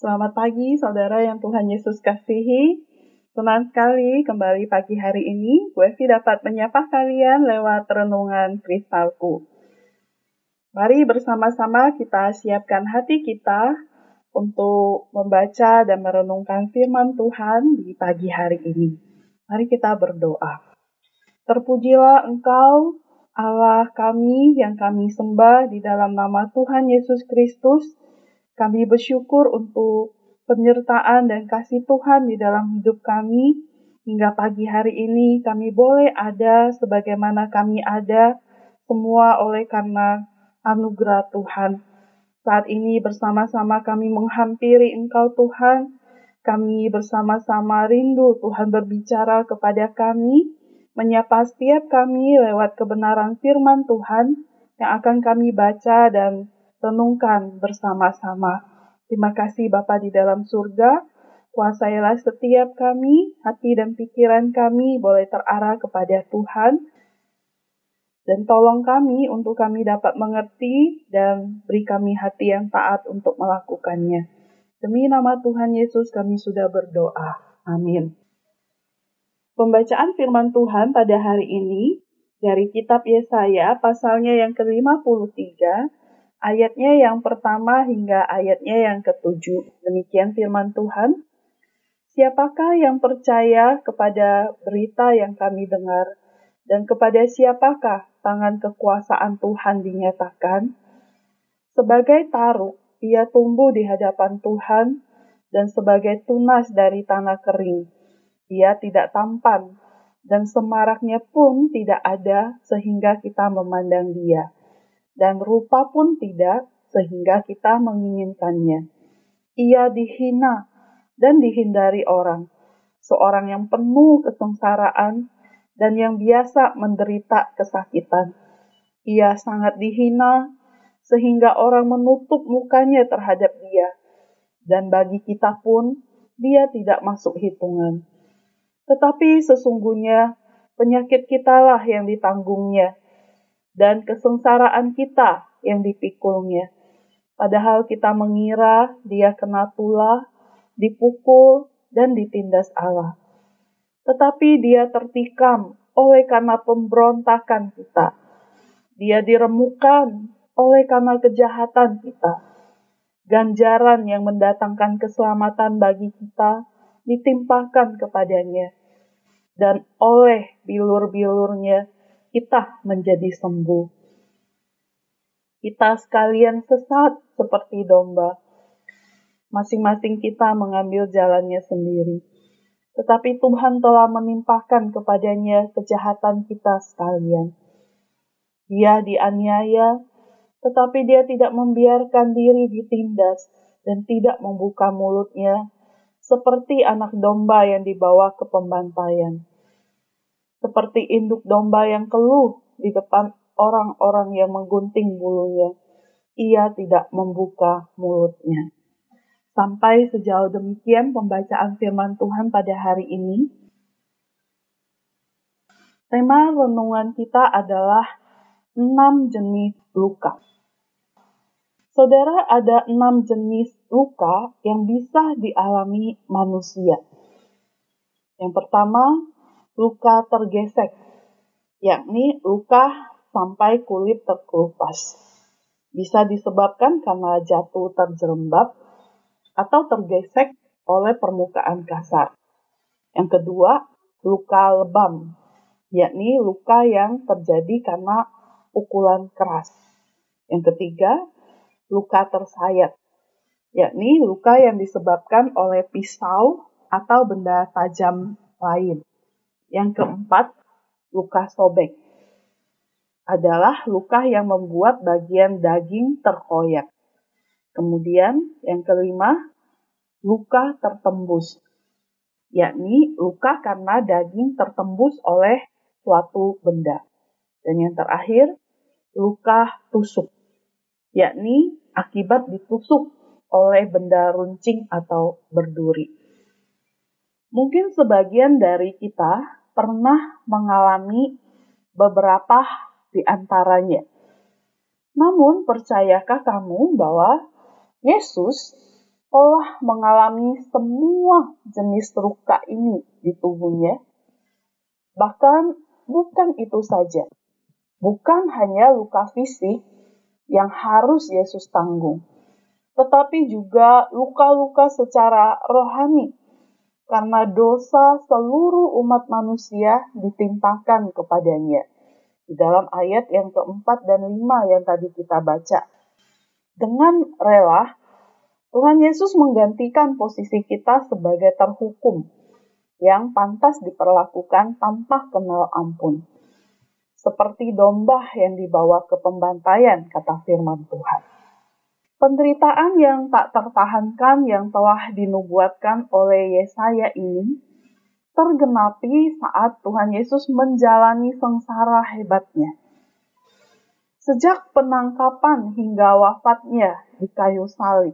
Selamat pagi saudara yang Tuhan Yesus kasihi. Senang sekali kembali pagi hari ini, gue sih dapat menyapa kalian lewat renungan kristalku. Mari bersama-sama kita siapkan hati kita untuk membaca dan merenungkan firman Tuhan di pagi hari ini. Mari kita berdoa. Terpujilah Engkau, Allah kami yang kami sembah di dalam nama Tuhan Yesus Kristus. Kami bersyukur untuk penyertaan dan kasih Tuhan di dalam hidup kami. Hingga pagi hari ini kami boleh ada sebagaimana kami ada, semua oleh karena anugerah Tuhan. Saat ini bersama-sama kami menghampiri Engkau Tuhan, kami bersama-sama rindu Tuhan berbicara kepada kami, menyapa setiap kami lewat kebenaran firman Tuhan yang akan kami baca dan renungkan bersama-sama. Terima kasih Bapa di dalam surga, kuasailah setiap kami, hati dan pikiran kami boleh terarah kepada Tuhan, dan tolong kami untuk kami dapat mengerti dan beri kami hati yang taat untuk melakukannya. Demi nama Tuhan Yesus kami sudah berdoa. Amin. Pembacaan firman Tuhan pada hari ini dari kitab Yesaya pasalnya yang ke-53, ayatnya yang pertama hingga ayatnya yang ketujuh. Demikian firman Tuhan. Siapakah yang percaya kepada berita yang kami dengar dan kepada siapakah tangan kekuasaan Tuhan dinyatakan? Sebagai taruk, ia tumbuh di hadapan Tuhan dan sebagai tunas dari tanah kering ia tidak tampan, dan semaraknya pun tidak ada sehingga kita memandang dia, dan rupa pun tidak sehingga kita menginginkannya. Ia dihina dan dihindari orang, seorang yang penuh kesengsaraan dan yang biasa menderita kesakitan. Ia sangat dihina sehingga orang menutup mukanya terhadap dia, dan bagi kita pun dia tidak masuk hitungan. Tetapi sesungguhnya penyakit kitalah yang ditanggungnya, dan kesengsaraan kita yang dipikulnya. Padahal kita mengira dia kena tulah, dipukul, dan ditindas Allah. Tetapi dia tertikam oleh karena pemberontakan kita. Dia diremukan oleh karena kejahatan kita. Ganjaran yang mendatangkan keselamatan bagi kita ditimpakan kepadanya dan oleh bilur-bilurnya kita menjadi sembuh. Kita sekalian sesat seperti domba. Masing-masing kita mengambil jalannya sendiri. Tetapi Tuhan telah menimpahkan kepadanya kejahatan kita sekalian. Dia dianiaya, tetapi dia tidak membiarkan diri ditindas dan tidak membuka mulutnya seperti anak domba yang dibawa ke pembantaian seperti induk domba yang keluh di depan orang-orang yang menggunting bulunya. Ia tidak membuka mulutnya. Sampai sejauh demikian pembacaan firman Tuhan pada hari ini. Tema renungan kita adalah enam jenis luka. Saudara, ada enam jenis luka yang bisa dialami manusia. Yang pertama, luka tergesek, yakni luka sampai kulit terkelupas. Bisa disebabkan karena jatuh terjerembab atau tergesek oleh permukaan kasar. Yang kedua, luka lebam, yakni luka yang terjadi karena pukulan keras. Yang ketiga, luka tersayat, yakni luka yang disebabkan oleh pisau atau benda tajam lain. Yang keempat, luka sobek adalah luka yang membuat bagian daging terkoyak. Kemudian yang kelima, luka tertembus, yakni luka karena daging tertembus oleh suatu benda. Dan yang terakhir, luka tusuk, yakni akibat ditusuk oleh benda runcing atau berduri. Mungkin sebagian dari kita pernah mengalami beberapa di antaranya. Namun, percayakah kamu bahwa Yesus telah mengalami semua jenis luka ini di tubuhnya. Bahkan bukan itu saja. Bukan hanya luka fisik yang harus Yesus tanggung, tetapi juga luka-luka secara rohani karena dosa seluruh umat manusia ditimpakan kepadanya. Di dalam ayat yang keempat dan lima yang tadi kita baca. Dengan rela, Tuhan Yesus menggantikan posisi kita sebagai terhukum yang pantas diperlakukan tanpa kenal ampun. Seperti domba yang dibawa ke pembantaian, kata firman Tuhan. Penderitaan yang tak tertahankan yang telah dinubuatkan oleh Yesaya ini tergenapi saat Tuhan Yesus menjalani sengsara hebatnya. Sejak penangkapan hingga wafatnya di kayu salib,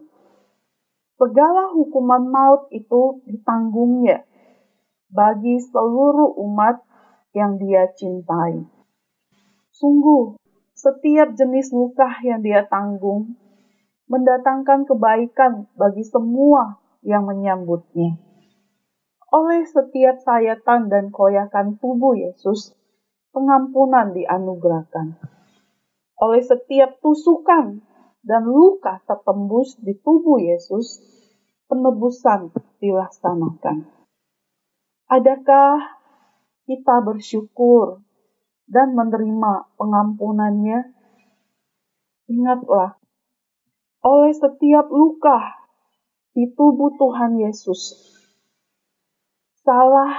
segala hukuman maut itu ditanggungnya bagi seluruh umat yang dia cintai. Sungguh, setiap jenis luka yang dia tanggung mendatangkan kebaikan bagi semua yang menyambutnya. Oleh setiap sayatan dan koyakan tubuh Yesus, pengampunan dianugerahkan. Oleh setiap tusukan dan luka tertembus di tubuh Yesus, penebusan dilaksanakan. Adakah kita bersyukur dan menerima pengampunannya? Ingatlah, oleh setiap luka di tubuh Tuhan Yesus, salah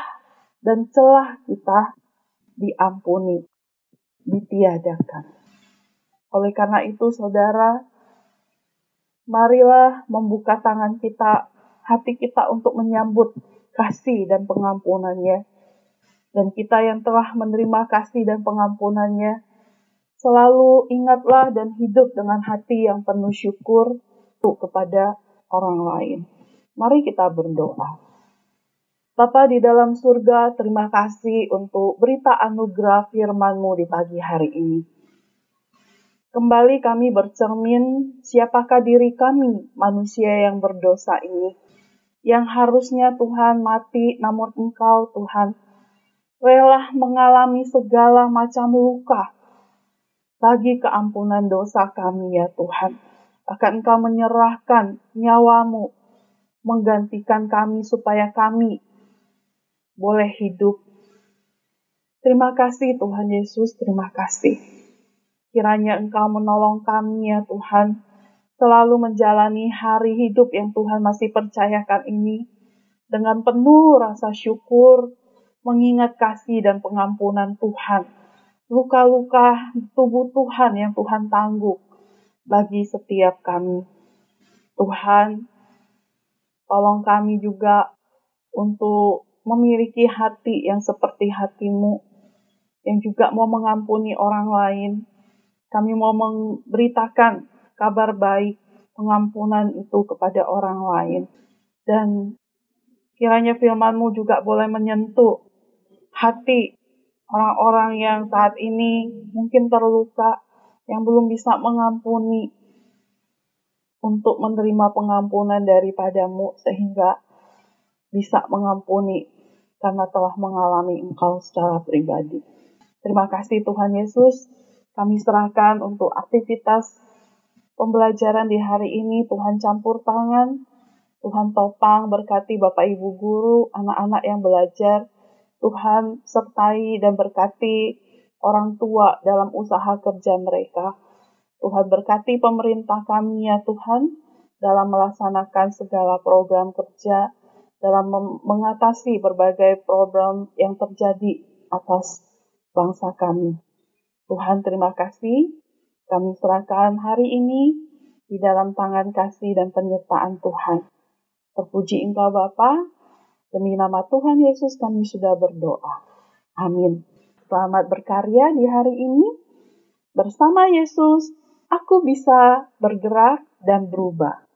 dan celah kita diampuni, ditiadakan. Oleh karena itu, saudara, marilah membuka tangan kita, hati kita untuk menyambut kasih dan pengampunannya. Dan kita yang telah menerima kasih dan pengampunannya, selalu ingatlah dan hidup dengan hati yang penuh syukur kepada orang lain. Mari kita berdoa. Bapa di dalam surga, terima kasih untuk berita anugerah firman-Mu di pagi hari ini. Kembali kami bercermin siapakah diri kami, manusia yang berdosa ini, yang harusnya Tuhan mati, namun Engkau Tuhan rela mengalami segala macam luka bagi keampunan dosa kami ya Tuhan. Akan Engkau menyerahkan nyawamu, menggantikan kami supaya kami boleh hidup. Terima kasih Tuhan Yesus, terima kasih. Kiranya Engkau menolong kami ya Tuhan, selalu menjalani hari hidup yang Tuhan masih percayakan ini dengan penuh rasa syukur, mengingat kasih dan pengampunan Tuhan. Luka-luka tubuh Tuhan yang Tuhan tangguh bagi setiap kami. Tuhan, tolong kami juga untuk memiliki hati yang seperti hatimu, yang juga mau mengampuni orang lain, kami mau memberitakan kabar baik pengampunan itu kepada orang lain. Dan kiranya firmanmu juga boleh menyentuh hati orang-orang yang saat ini mungkin terluka, yang belum bisa mengampuni untuk menerima pengampunan daripadamu sehingga bisa mengampuni karena telah mengalami engkau secara pribadi. Terima kasih Tuhan Yesus. Kami serahkan untuk aktivitas pembelajaran di hari ini. Tuhan campur tangan, Tuhan topang, berkati Bapak Ibu guru, anak-anak yang belajar. Tuhan sertai dan berkati orang tua dalam usaha kerja mereka. Tuhan berkati pemerintah kami ya Tuhan dalam melaksanakan segala program kerja, dalam mengatasi berbagai problem yang terjadi atas bangsa kami. Tuhan terima kasih, kami serahkan hari ini di dalam tangan kasih dan penyertaan Tuhan. Terpuji Engkau Bapa, demi nama Tuhan Yesus kami sudah berdoa. Amin. Selamat berkarya di hari ini. Bersama Yesus, aku bisa bergerak dan berubah.